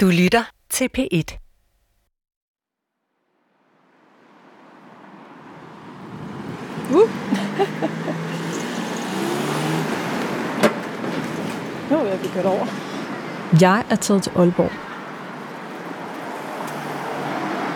Du lytter til P1. Uh. nu er jeg kørt over. Jeg er taget til Aalborg.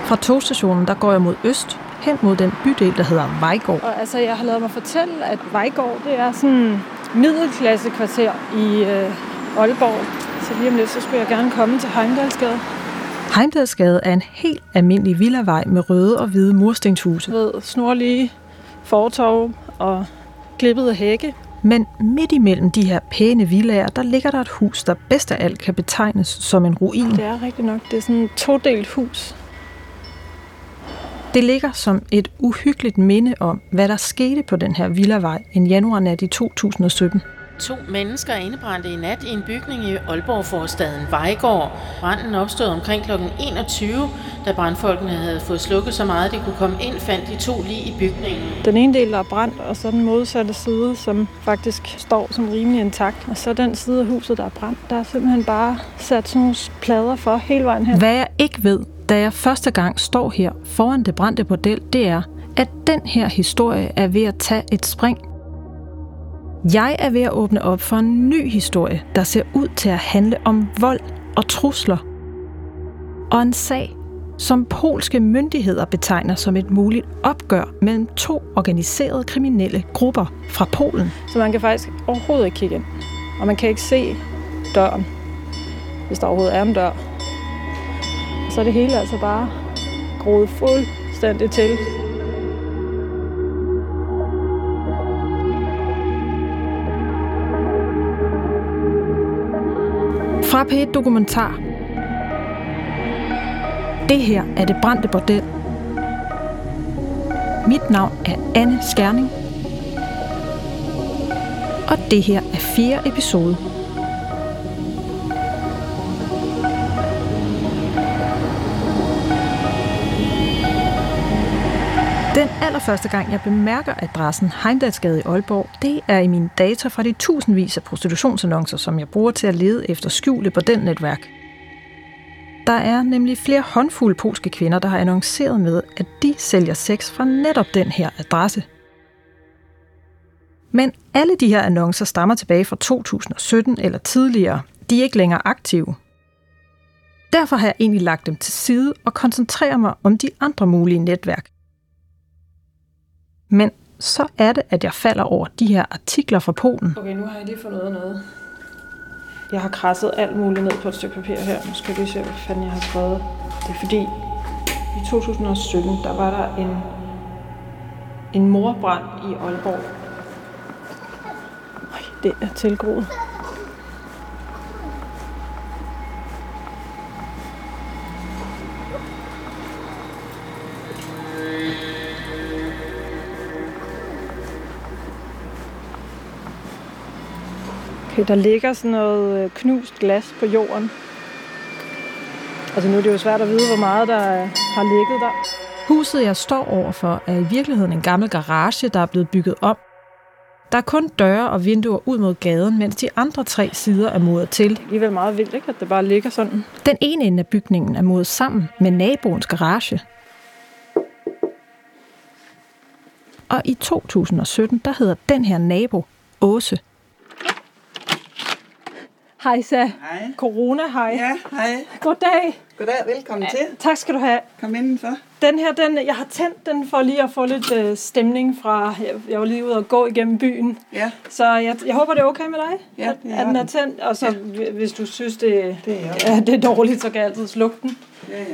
Fra togstationen, der går jeg mod øst, hen mod den bydel, der hedder Vejgaard. Og altså, jeg har lavet mig fortælle, at Vejgaard, det er sådan en middelklasse kvarter i øh, Aalborg. Så lige om lidt, så skulle jeg gerne komme til Heimdalsgade. Heimdalsgade er en helt almindelig villavej med røde og hvide murstenshuse. Ved, snorlige fortov og klippede hække. Men midt imellem de her pæne villager, der ligger der et hus, der bedst af alt kan betegnes som en ruin. Det er rigtigt nok. Det er sådan et todelt hus. Det ligger som et uhyggeligt minde om, hvad der skete på den her villavej en januarnat i 2017. To mennesker er indebrændte i nat i en bygning i Aalborg-forstaden Vejgaard. Branden opstod omkring kl. 21, da brandfolkene havde fået slukket så meget, de kunne komme ind, fandt de to lige i bygningen. Den ene del er brændt, og så den modsatte side, som faktisk står som rimelig intakt. Og så den side af huset, der er brændt, der er simpelthen bare sat sådan nogle plader for hele vejen hen. Hvad jeg ikke ved, da jeg første gang står her foran det brændte bordel, det er, at den her historie er ved at tage et spring. Jeg er ved at åbne op for en ny historie, der ser ud til at handle om vold og trusler. Og en sag, som polske myndigheder betegner som et muligt opgør mellem to organiserede kriminelle grupper fra Polen. Så man kan faktisk overhovedet ikke kigge ind. Og man kan ikke se døren, hvis der overhovedet er en dør. Så er det hele altså bare groet fuldstændig til. Fra P1 Dokumentar. Det her er det brændte bordel. Mit navn er Anne Skærning. Og det her er fjerde episode. Allerførste gang, jeg bemærker adressen Heimdalsgade i Aalborg, det er i mine data fra de tusindvis af prostitutionsannoncer, som jeg bruger til at lede efter skjule på den netværk. Der er nemlig flere håndfulde polske kvinder, der har annonceret med, at de sælger sex fra netop den her adresse. Men alle de her annoncer stammer tilbage fra 2017 eller tidligere. De er ikke længere aktive. Derfor har jeg egentlig lagt dem til side og koncentrerer mig om de andre mulige netværk. Men så er det, at jeg falder over de her artikler fra Polen. Okay, nu har jeg lige fundet noget. Jeg har krasset alt muligt ned på et stykke papir her. Nu skal jeg lige se, hvad fanden jeg har skrevet. Det er fordi, i 2017, der var der en, en morbrand i Aalborg. Øj, det er tilgroet. Okay, der ligger sådan noget øh, knust glas på jorden. Altså nu er det jo svært at vide, hvor meget der har ligget der. Huset, jeg står overfor, er i virkeligheden en gammel garage, der er blevet bygget op. Der er kun døre og vinduer ud mod gaden, mens de andre tre sider er muret til. Det er alligevel meget vildt, ikke? at det bare ligger sådan. Den ene ende af bygningen er muret sammen med naboens garage. Og i 2017, der hedder den her nabo Åse. Hej, Sa. Hej. Corona, hej. Ja, hej. Goddag. Goddag, velkommen ja. til. Tak skal du have. Kom indenfor. Den her, den, jeg har tændt den for lige at få lidt øh, stemning fra, jeg, jeg var lige ude og gå igennem byen. Ja. Så jeg, jeg håber, det er okay med dig, Ja, at, at den er tændt. Og så ja. hvis du synes, det, Det er ja, det er dårligt, så kan jeg altid slukke den. Ja, ja.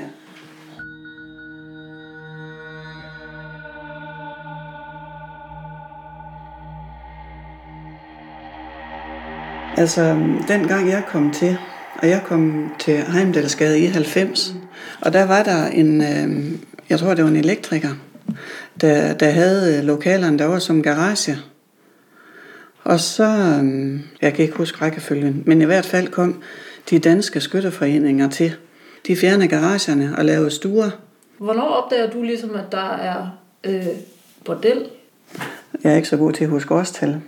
Altså, dengang jeg kom til, og jeg kom til Heimdalsgade i 90, og der var der en, øh, jeg tror det var en elektriker, der, der havde lokalerne derovre som garage. Og så, øh, jeg kan ikke huske rækkefølgen, men i hvert fald kom de danske skytterforeninger til. De fjernede garagerne og lavede stuer. Hvornår opdager du ligesom, at der er øh, bordel? Jeg er ikke så god til at huske årstal.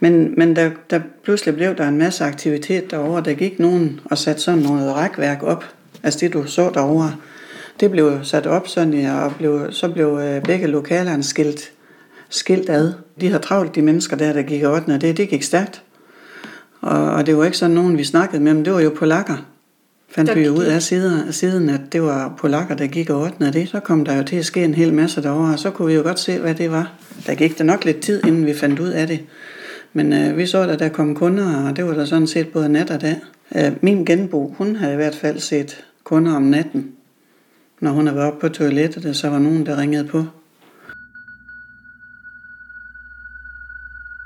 Men, men der, der pludselig blev der en masse aktivitet derovre. Der gik nogen og satte sådan noget rækværk op. Altså det, du så derovre. Det blev sat op sådan, og blev, så blev øh, begge lokalerne skilt, skilt ad. De har travlt, de mennesker der, der gik 8. Det, det gik stærkt. Og, og det var ikke sådan nogen, vi snakkede med, men det var jo polakker. Fandt vi jo ud af siden, siden, at det var polakker, der gik og ordnede det. Så kom der jo til at ske en hel masse derovre, og så kunne vi jo godt se, hvad det var. Der gik der nok lidt tid, inden vi fandt ud af det. Men øh, vi så, at der kom kunder, og det var der sådan set både nat og dag. Øh, min genbo, hun havde i hvert fald set kunder om natten. Når hun havde været oppe på toilettet, så var nogen, der ringede på.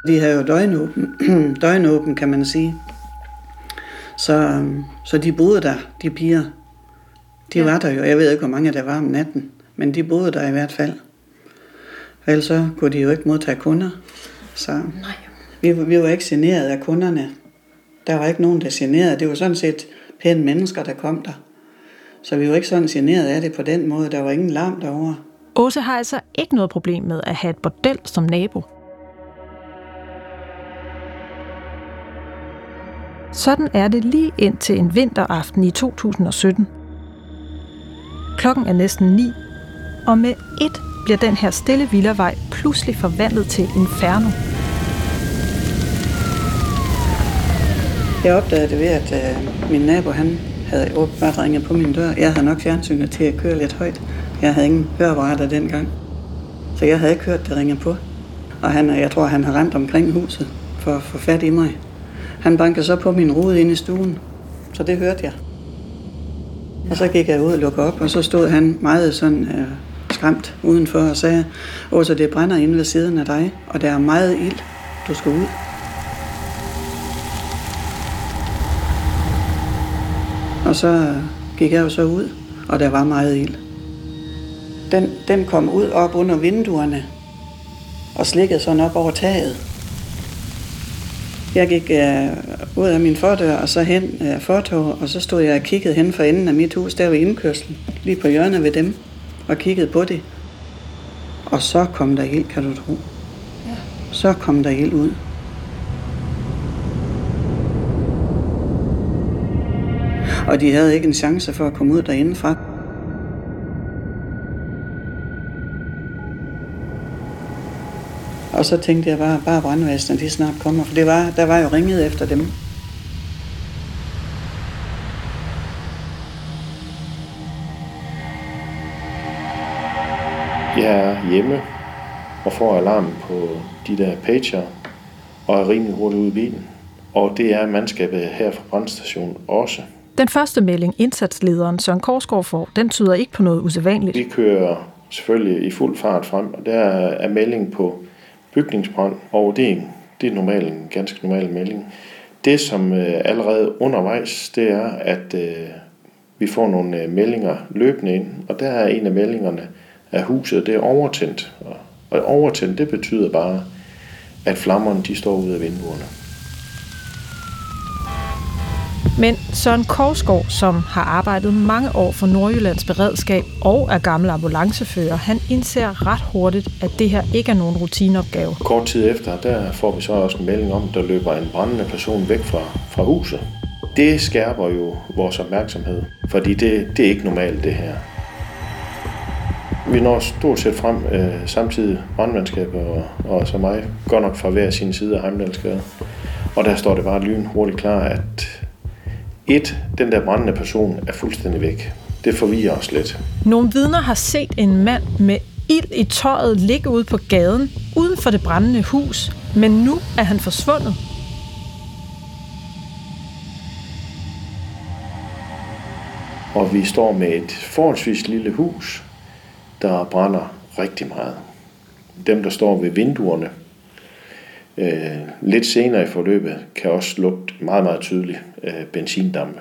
De havde jo døgnåben, døgnåben kan man sige. Så, så de boede der, de piger. De ja. var der jo. Jeg ved ikke, hvor mange der var om natten, men de boede der i hvert fald. Ellers så kunne de jo ikke modtage kunder. Så Nej. Vi, vi var ikke generet af kunderne. Der var ikke nogen, der generede. Det var sådan set pæne mennesker, der kom der. Så vi var ikke sådan generet af det på den måde. Der var ingen larm derovre. Åse har altså ikke noget problem med at have et bordel som nabo. Sådan er det lige ind til en vinteraften i 2017. Klokken er næsten 9, og med et bliver den her stille villavej pludselig forvandlet til inferno. Jeg opdagede det ved, at øh, min nabo han havde åbenbart ringet på min dør. Jeg havde nok fjernsynet til at køre lidt højt. Jeg havde ingen høreapparater dengang. Så jeg havde ikke hørt, det ringe på. Og han, øh, jeg tror, han har rent omkring huset for at få fat i mig. Han bankede så på min rude inde i stuen, så det hørte jeg. Og så gik jeg ud og lukkede op, og så stod han meget sådan øh, skræmt udenfor og sagde, Åh, så det brænder inde ved siden af dig, og der er meget ild. Du skal ud. Og så gik jeg jo så ud, og der var meget ild. Den, den kom ud op under vinduerne og slikkede sådan op over taget. Jeg gik øh, ud af min fordør og så hen øh, fortog, og så stod jeg og kiggede hen for enden af mit hus, der ved indkørslen, lige på hjørnet ved dem, og kiggede på det. Og så kom der ild, kan du tro. Ja. Så kom der ild ud. Og de havde ikke en chance for at komme ud derindefra. Og så tænkte jeg bare, bare brandvæsenet, de snart kommer, for det var, der var jo ringet efter dem. Jeg er hjemme og får alarm på de der pager, og er rimelig hurtigt ude i bilen. Og det er mandskabet her fra brandstationen også. Den første melding, indsatslederen Søren Korsgaard får, den tyder ikke på noget usædvanligt. Vi kører selvfølgelig i fuld fart frem, og der er melding på bygningsbrand, og det er, det er normalt en ganske normal melding. Det, som øh, allerede undervejs, det er, at øh, vi får nogle øh, meldinger løbende ind, og der er en af meldingerne, at huset det er overtændt. Og overtændt, det betyder bare, at flammerne de står ud af vinduerne. Men Søren Korsgaard, som har arbejdet mange år for Nordjyllands beredskab og er gammel ambulancefører, han indser ret hurtigt, at det her ikke er nogen rutineopgave. Kort tid efter, der får vi så også en melding om, der løber en brændende person væk fra, fra huset. Det skærper jo vores opmærksomhed, fordi det, det er ikke normalt det her. Vi når stort set frem øh, samtidig brandmandskabet og, og så mig, godt nok fra hver sin side af Heimdalsgade. Og der står det bare lyn hurtigt klar, at et, den der brændende person er fuldstændig væk. Det forvirrer os lidt. Nogle vidner har set en mand med ild i tøjet ligge ude på gaden, uden for det brændende hus, men nu er han forsvundet. Og vi står med et forholdsvis lille hus, der brænder rigtig meget. Dem, der står ved vinduerne, øh, lidt senere i forløbet, kan også lugte meget, meget tydeligt øh, benzindampe.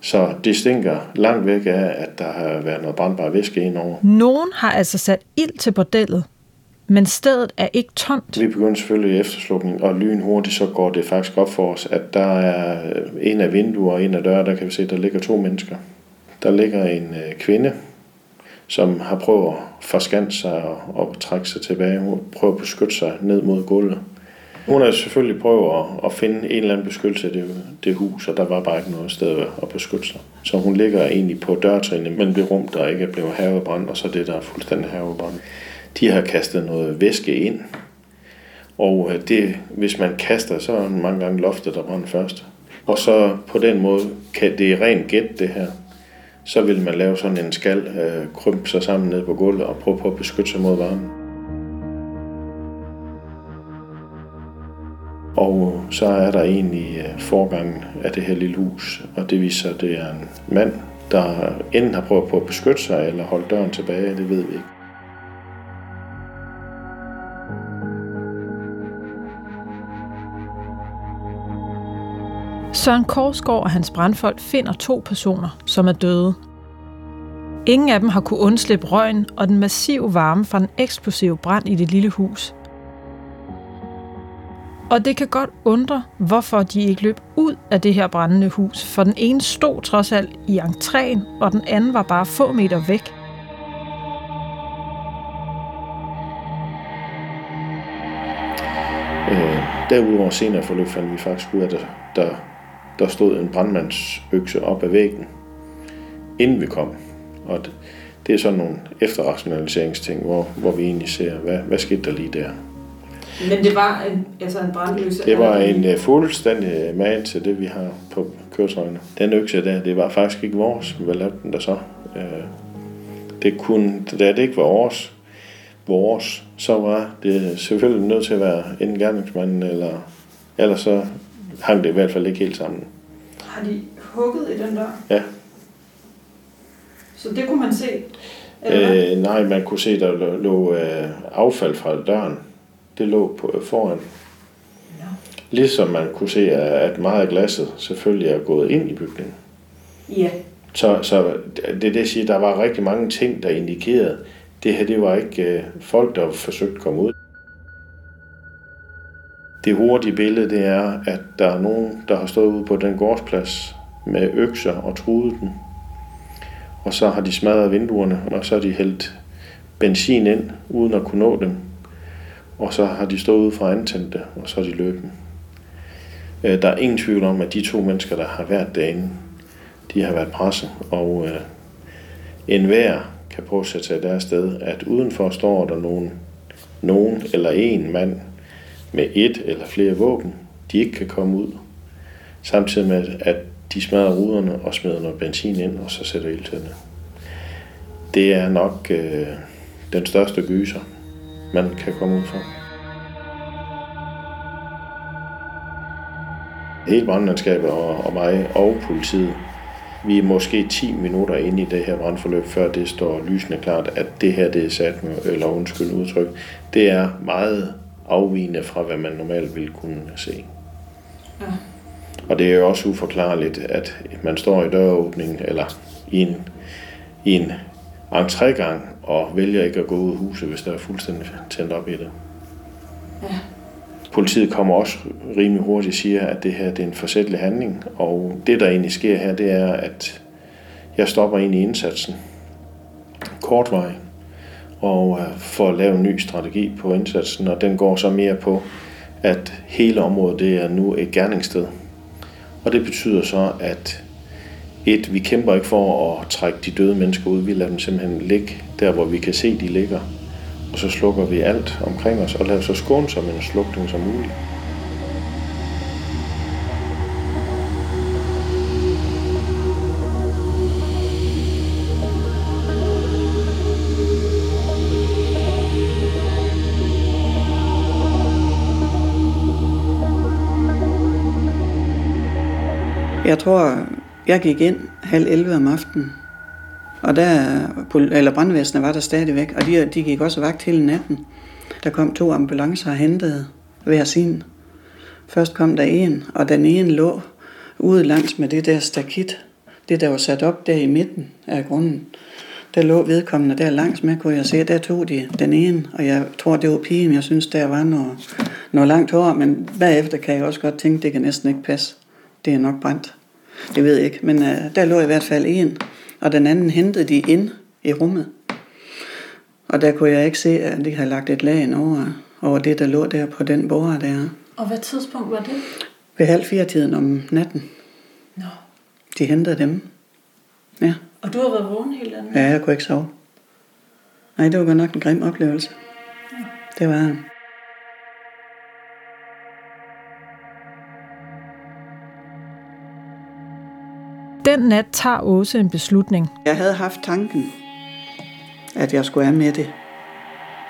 Så det stinker langt væk af, at der har været noget brandbar væske indover. Nogen har altså sat ild til bordellet, men stedet er ikke tomt. Vi begynder selvfølgelig efterslukning, og lynhurtigt så går det faktisk op for os, at der er en af vinduer og en af døre, der kan vi se, der ligger to mennesker. Der ligger en øh, kvinde, som har prøvet at forskanse sig og, og trække sig tilbage. Hun prøver at beskytte sig ned mod gulvet. Hun har selvfølgelig prøvet at, at finde en eller anden beskyttelse af det, det hus, og der var bare ikke noget sted at beskytte sig. Så hun ligger egentlig på dørtrinene mellem det rum, der ikke er blevet havebrændt, og så det, der er fuldstændig havebrændt. De har kastet noget væske ind, og øh, det, hvis man kaster, så er mange gange loftet, der brænder først. Og så på den måde, kan det er rent gæt det her, så vil man lave sådan en skal, øh, krympe sig sammen ned på gulvet og prøve på at beskytte sig mod varmen. Og så er der egentlig øh, forgangen af det her lille hus, og det viser, at det er en mand, der enten har prøvet på at beskytte sig eller holde døren tilbage, det ved vi ikke. Søren Korsgaard og hans brandfolk finder to personer, som er døde. Ingen af dem har kunne undslippe røgen og den massive varme fra den eksplosive brand i det lille hus. Og det kan godt undre, hvorfor de ikke løb ud af det her brændende hus, for den ene stod trods alt i entréen, og den anden var bare få meter væk. Øh, derudover senere forløb fandt vi faktisk ud af, at der, der, der stod en brandmandsøkse op ad væggen, inden vi kom. Og det, det er sådan nogle efterrationaliseringsting, hvor, hvor vi egentlig ser, hvad, hvad skete der lige der. Men det var en, altså en brandøkse? Det var en uh, fuldstændig man til det, vi har på køretøjerne. Den økse der, det var faktisk ikke vores. Hvad lavede den der så? Uh, det kunne, da det ikke var vores, vores, så var det selvfølgelig nødt til at være en gerningsmand, eller ellers så hang det i hvert fald ikke helt sammen. Har de hugget i den der? Ja. Så det kunne man se? Eller Øh, nej, man kunne se, der lå, lå øh, affald fra døren. Det lå på, foran. Ja. Ligesom man kunne se, at meget af glasset selvfølgelig er gået ind i bygningen. Ja. Så, så det er det, jeg siger, der var rigtig mange ting, der indikerede, det her det var ikke øh, folk, der forsøgte at komme ud. Det hurtige billede, det er, at der er nogen, der har stået ude på den gårdsplads med økser og truet den. Og så har de smadret vinduerne, og så har de hældt benzin ind, uden at kunne nå dem. Og så har de stået ude fra antændt det, og så har de løbet. Øh, der er ingen tvivl om, at de to mennesker, der har været derinde, de har været presset. Og øh, enhver kan prøve at sætte sig i deres sted, at udenfor står der nogen, nogen eller en mand med et eller flere våben, de ikke kan komme ud. Samtidig med, at de smadrer ruderne og smider noget benzin ind, og så sætter ild til det. Det er nok øh, den største gyser, man kan komme ud for. Hele brandmandskabet og, og mig og politiet, vi er måske 10 minutter inde i det her brandforløb, før det står lysende klart, at det her det er sat med, eller undskyld udtryk, det er meget afvigende fra, hvad man normalt ville kunne se. Ja. Og det er jo også uforklarligt, at man står i døråbningen eller i en, i en entrégang og vælger ikke at gå ud af huset, hvis der er fuldstændig tændt op i det. Ja. Politiet kommer også rimelig hurtigt og siger, at det her det er en forsættelig handling, og det der egentlig sker her, det er, at jeg stopper ind i indsatsen kortvej og øh, at lave en ny strategi på indsatsen, og den går så mere på, at hele området det er nu et gerningssted. Og det betyder så, at et, vi kæmper ikke for at trække de døde mennesker ud, vi lader dem simpelthen ligge der, hvor vi kan se, de ligger. Og så slukker vi alt omkring os og laver så skånsom en slukning som muligt. Jeg tror, jeg gik ind halv 11 om aftenen. Og der, eller brandvæsenet var der stadigvæk, og de, de gik også vagt hele natten. Der kom to ambulancer og hentede hver sin. Først kom der en, og den ene lå ude langs med det der stakit. Det, der var sat op der i midten af grunden. Der lå vedkommende der langs med, kunne jeg se. Der tog de den ene, og jeg tror, det var pigen. Jeg synes, der var noget, noget langt hår, men bagefter kan jeg også godt tænke, det kan næsten ikke passe. Det er nok brændt. Det ved jeg ikke, men uh, der lå i hvert fald en, og den anden hentede de ind i rummet. Og der kunne jeg ikke se, at de havde lagt et lag over, over det, der lå der på den bord der. Og hvad tidspunkt var det? Ved halv fire tiden om natten. Nå. De hentede dem. Ja. Og du har været vågen hele den Ja, jeg kunne ikke sove. Nej, det var godt nok en grim oplevelse. Det var Den nat tager Åse en beslutning. Jeg havde haft tanken, at jeg skulle af med det.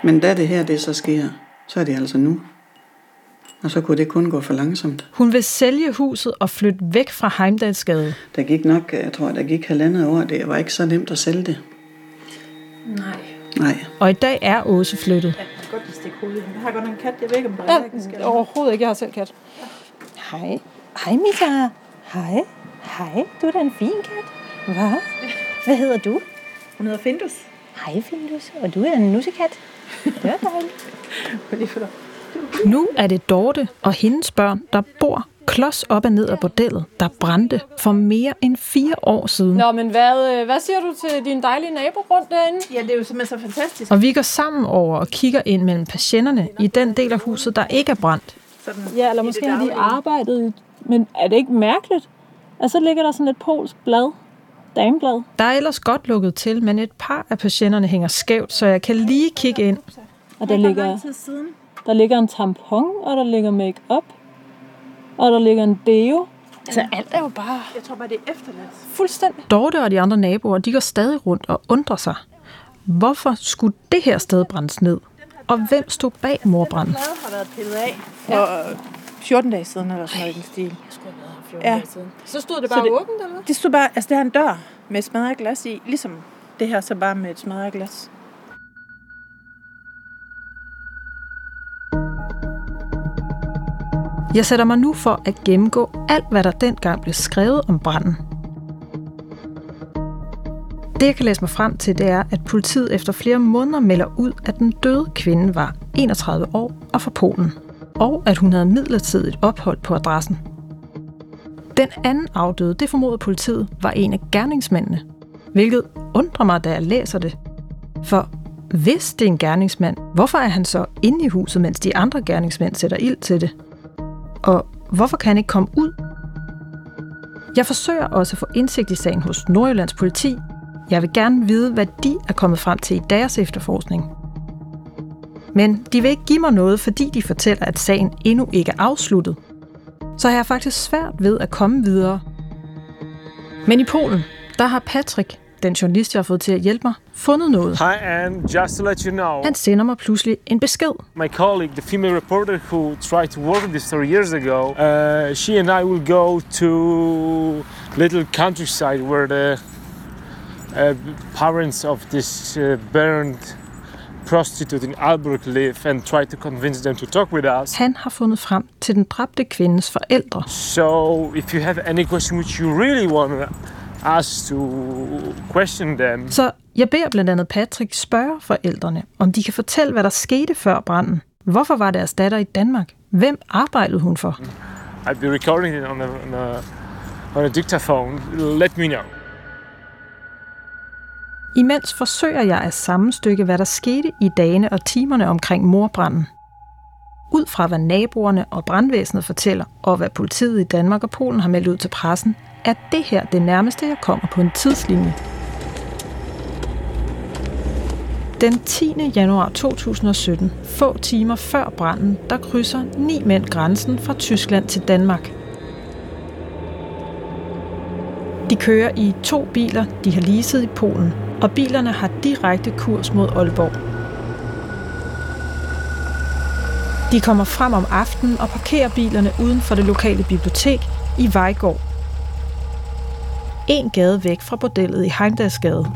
Men da det her det så sker, så er det altså nu. Og så kunne det kun gå for langsomt. Hun vil sælge huset og flytte væk fra Heimdalsgade. Der gik nok, jeg tror, der gik halvandet år. Det var ikke så nemt at sælge det. Nej. Nej. Og i dag er Åse flyttet. Jeg kan godt lide stikke hovedet. Jeg har godt nok en kat. Jeg ved ikke, om der er eller overhovedet ikke. Jeg har selv kat. Hej. Hej, Mita. Hej. Hej, du er da en fin kat. Hvad? Hvad hedder du? Hun hedder Findus. Hej, Findus. Og du er en nussekat. Det er dejligt. Nu er det Dorte og hendes børn, der bor klods op og ned af bordellet, der brændte for mere end fire år siden. Nå, men hvad, øh, hvad siger du til din dejlige nabo rundt derinde? Ja, det er jo simpelthen så fantastisk. Og vi går sammen over og kigger ind mellem patienterne i den del af huset, der ikke er brændt. Sådan, Ja, eller måske har de arbejdet, men er det ikke mærkeligt? At så ligger der sådan et polsk blad, dameblad. Der er ellers godt lukket til, men et par af patienterne hænger skævt, så jeg kan lige kigge ind. Og der ligger, der ligger en tampon, og der ligger make-up, og der ligger en deo. Altså alt er jo bare Jeg tror bare, det er efterladt. fuldstændig. Dorte og de andre naboer, de går stadig rundt og undrer sig. Hvorfor skulle det her sted brændes ned? Og hvem stod bag morbranden? Bladet har været pillet af for øh, 14 dage siden, eller sådan noget i den stil. Jeg skulle have været her 14 Ja. dage siden. Så stod det Så bare det- åbent, eller hvad? Det stod bare, altså det har en dør med smadret glas i, ligesom det her, så bare med et smadret glas. Jeg sætter mig nu for at gennemgå alt, hvad der dengang blev skrevet om branden. Det, jeg kan læse mig frem til, det er, at politiet efter flere måneder melder ud, at den døde kvinde var 31 år og fra Polen, og at hun havde midlertidigt ophold på adressen. Den anden afdøde, det formoder politiet, var en af gerningsmændene, hvilket undrer mig, da jeg læser det. For hvis det er en gerningsmand, hvorfor er han så inde i huset, mens de andre gerningsmænd sætter ild til det? Og hvorfor kan han ikke komme ud? Jeg forsøger også at få indsigt i sagen hos Nordjyllands politi. Jeg vil gerne vide, hvad de er kommet frem til i deres efterforskning. Men de vil ikke give mig noget, fordi de fortæller, at sagen endnu ikke er afsluttet. Så har jeg faktisk svært ved at komme videre. Men i Polen, der har Patrick, den journalist, jeg har fået til at hjælpe mig, fundet noget. Hi, and just to let you know, Han sender mig pludselig en besked. my colleague, the female reporter who tried to work on this story years ago, uh, she and I will go to little countryside where the uh, parents of this uh, burned prostitute in Alberg live and try to convince them to talk with us. Han har fundet frem til den dræbte kvindes forældre. So, if you have any question which you really want us to question them, Så jeg beder blandt andet Patrick spørge forældrene, om de kan fortælle, hvad der skete før branden. Hvorfor var deres datter i Danmark? Hvem arbejdede hun for? I'll be recording it on a, on a, on a dictaphone. Let me know. Imens forsøger jeg at sammenstykke, hvad der skete i dagene og timerne omkring morbranden. Ud fra hvad naboerne og brandvæsenet fortæller, og hvad politiet i Danmark og Polen har meldt ud til pressen, er det her det nærmeste, jeg kommer på en tidslinje. Den 10. januar 2017, få timer før branden, der krydser ni mænd grænsen fra Tyskland til Danmark. De kører i to biler, de har leaset i Polen, og bilerne har direkte kurs mod Aalborg. De kommer frem om aftenen og parkerer bilerne uden for det lokale bibliotek i Vejgård. En gade væk fra bordellet i Heimdalsgade.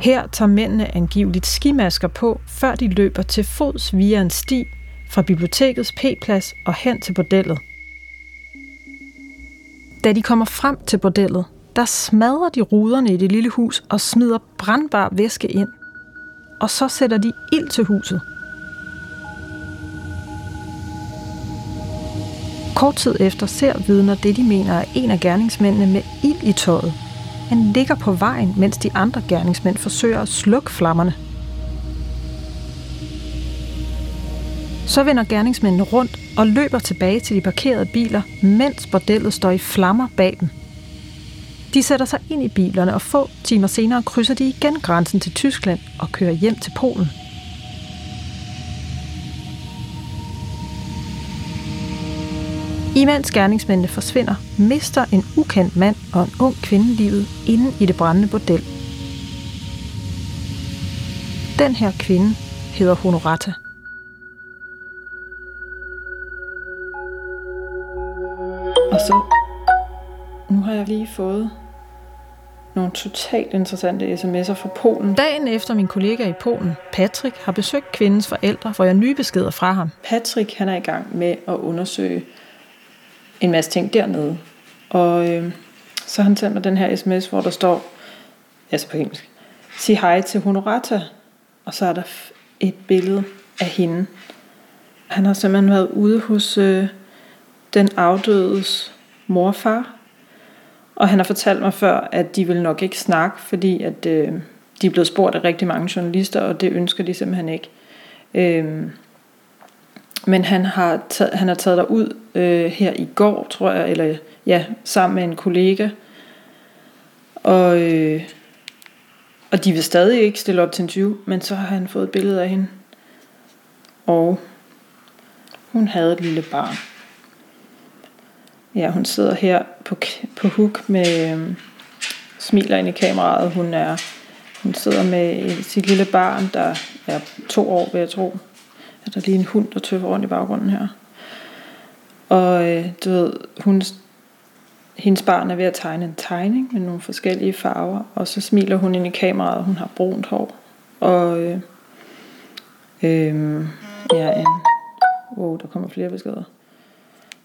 Her tager mændene angiveligt skimasker på, før de løber til fods via en sti fra bibliotekets P-plads og hen til bordellet. Da de kommer frem til bordellet, der smadrer de ruderne i det lille hus og smider brandbar væske ind. Og så sætter de ild til huset. Kort tid efter ser vidner det, de mener er en af gerningsmændene med ild i tøjet. Han ligger på vejen, mens de andre gerningsmænd forsøger at slukke flammerne. Så vender gerningsmændene rundt og løber tilbage til de parkerede biler, mens bordellet står i flammer bag dem. De sætter sig ind i bilerne, og få timer senere krydser de igen grænsen til Tyskland og kører hjem til Polen. Imens gerningsmændene forsvinder, mister en ukendt mand og en ung kvinde livet inde i det brændende bordel. Den her kvinde hedder Honorata. Og så, nu har jeg lige fået nogle totalt interessante sms'er fra Polen. Dagen efter min kollega i Polen, Patrick, har besøgt kvindens forældre, får jeg nye beskeder fra ham. Patrick han er i gang med at undersøge en masse ting dernede. Og øh, så han sendt mig den her sms, hvor der står, altså på engelsk, sig hej til Honorata. Og så er der et billede af hende. Han har simpelthen været ude hos øh, den afdødes morfar. Og han har fortalt mig før, at de vil nok ikke snakke, fordi at øh, de er blevet spurgt af rigtig mange journalister, og det ønsker de simpelthen ikke. Øh, men han har, taget, han har taget dig ud øh, her i går, tror jeg, eller ja, sammen med en kollega. Og, øh, og de vil stadig ikke stille op til en 20, men så har han fået et billede af hende. Og hun havde et lille barn. Ja, hun sidder her på, på hook med øh, smiler ind i kameraet. Hun er hun sidder med sit lille barn, der er to år, vil jeg tro. Er der lige en hund, der tøffer rundt i baggrunden her. Og øh, du ved, hun, hendes barn er ved at tegne en tegning med nogle forskellige farver, og så smiler hun ind i kameraet, og hun har brunt hår. Og øh, øh, ja, en, wow, der kommer flere beskeder.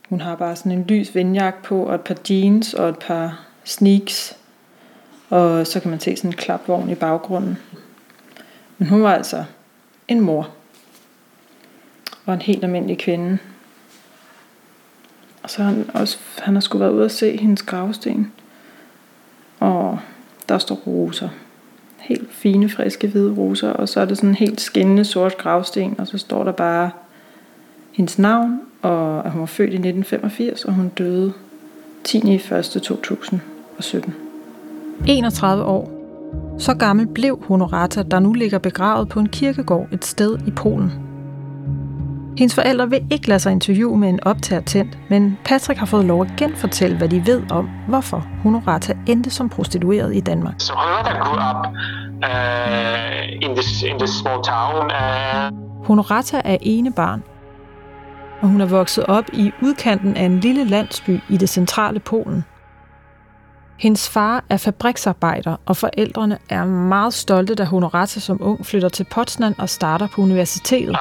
Hun har bare sådan en lys vindjakke på, og et par jeans og et par sneaks. Og så kan man se sådan en klapvogn i baggrunden. Men hun var altså en mor. Og en helt almindelig kvinde. Og så har han også, han har skulle været ude og se hendes gravsten. Og der står roser. Helt fine, friske, hvide roser. Og så er det sådan en helt skinnende sort gravsten. Og så står der bare hendes navn, og at hun var født i 1985, og hun døde 10. 1. 2017. 31 år. Så gammel blev Honorata, der nu ligger begravet på en kirkegård et sted i Polen. Hendes forældre vil ikke lade sig interviewe med en optager tændt, men Patrick har fået lov at genfortælle, hvad de ved om, hvorfor Honorata endte som prostitueret i Danmark. So Honorata grew up uh, in, this, in this small town. Uh... Honorata er ene barn, og hun er vokset op i udkanten af en lille landsby i det centrale Polen. Hendes far er fabriksarbejder, og forældrene er meget stolte, da Honorata som ung flytter til Potsdam og starter på universitetet. Uh,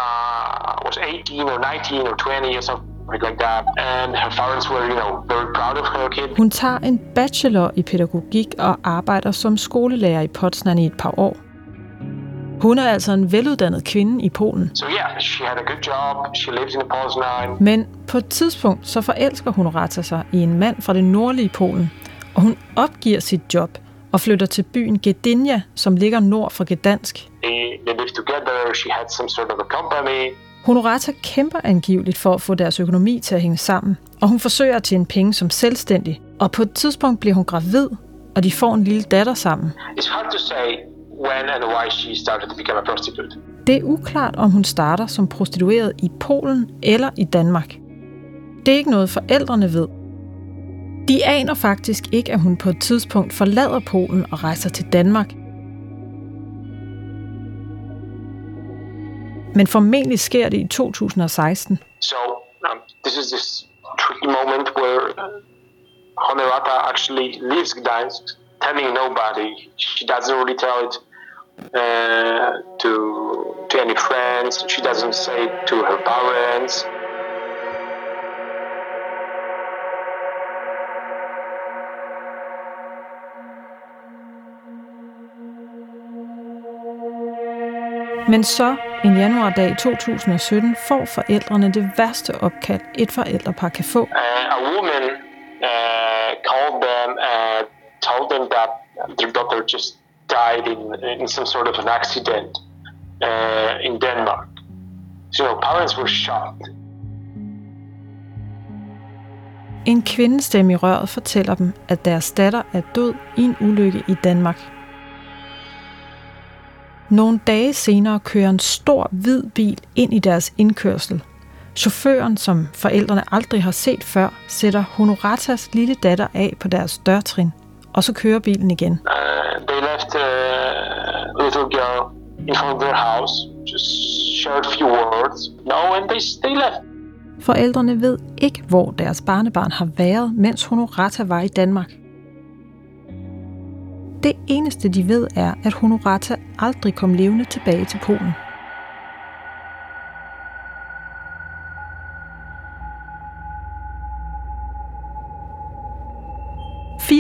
was 18 or 19 or 20 or something like that. And her parents were, you know, very proud of her kid. Hun tager en bachelor i pædagogik og arbejder som skolelærer i Potsdam i et par år. Hun er altså en veluddannet kvinde i Polen. So yeah, she had a good job. She lives in Poznan. Men på et tidspunkt så forelsker Honorata sig i en mand fra det nordlige Polen, og hun opgiver sit job og flytter til byen Gdynia, som ligger nord for Gdansk. They, they lived together. She had some sort of a company. Honorata kæmper angiveligt for at få deres økonomi til at hænge sammen, og hun forsøger at tjene penge som selvstændig. Og på et tidspunkt bliver hun gravid, og de får en lille datter sammen. It's hard to say when and why she started to become a prostitute. Det er uklart, om hun starter som prostitueret i Polen eller i Danmark. Det er ikke noget, forældrene ved. De aner faktisk ikke, at hun på et tidspunkt forlader Polen og rejser til Danmark. Men formentlig sker det i 2016. So um, this is this tricky moment where Honorata actually leaves Gdańsk, telling nobody. She doesn't really tell it uh, to to any friends. She doesn't say it to her parents. Men så, en januardag i 2017, får forældrene det værste opkald, et forældrepar kan få. Uh, told that their daughter just died in, in some sort of an accident uh, in Denmark. So parents were shocked. En kvindestemme i røret fortæller dem, at deres datter er død i en ulykke i Danmark. Nogle dage senere kører en stor hvid bil ind i deres indkørsel. Chaufføren, som forældrene aldrig har set før, sætter Honoratas lille datter af på deres dørtrin, og så kører bilen igen. Uh, they left a little girl in front of their house, just shared few words. No, and they, they left. Forældrene ved ikke, hvor deres barnebarn har været, mens Honorata var i Danmark. Det eneste, de ved, er, at Honorata aldrig kom levende tilbage til Polen.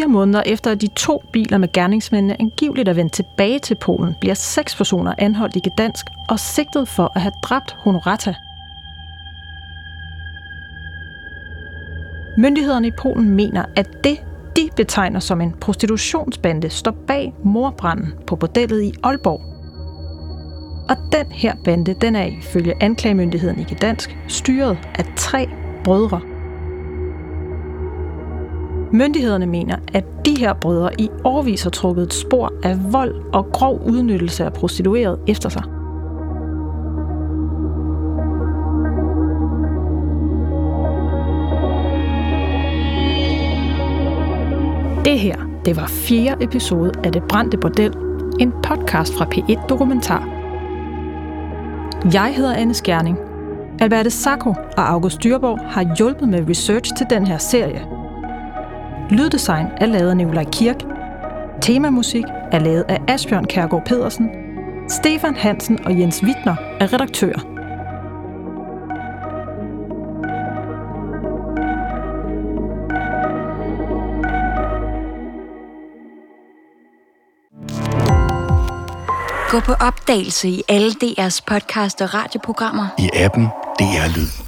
Fire måneder efter, at de to biler med gerningsmændene angiveligt er vendt tilbage til Polen, bliver seks personer anholdt i Gdansk og sigtet for at have dræbt Honorata. Myndighederne i Polen mener, at det, de betegner som en prostitutionsbande, står bag morbranden på bordellet i Aalborg. Og den her bande, den er ifølge anklagemyndigheden i Gdansk styret af tre brødre. Myndighederne mener, at de her brødre i årvis har trukket et spor af vold og grov udnyttelse af prostitueret efter sig. Det her, det var fjerde episode af Det Brændte Bordel, en podcast fra P1 Dokumentar. Jeg hedder Anne Skjerning. Alberte Sacco og August Dyrborg har hjulpet med research til den her serie. Lyddesign er lavet af Nikolaj Kirk. Temamusik er lavet af Asbjørn Kærgaard Pedersen. Stefan Hansen og Jens Wittner er redaktører. Gå på opdagelse i alle DR's podcast og radioprogrammer. I appen DR Lyd.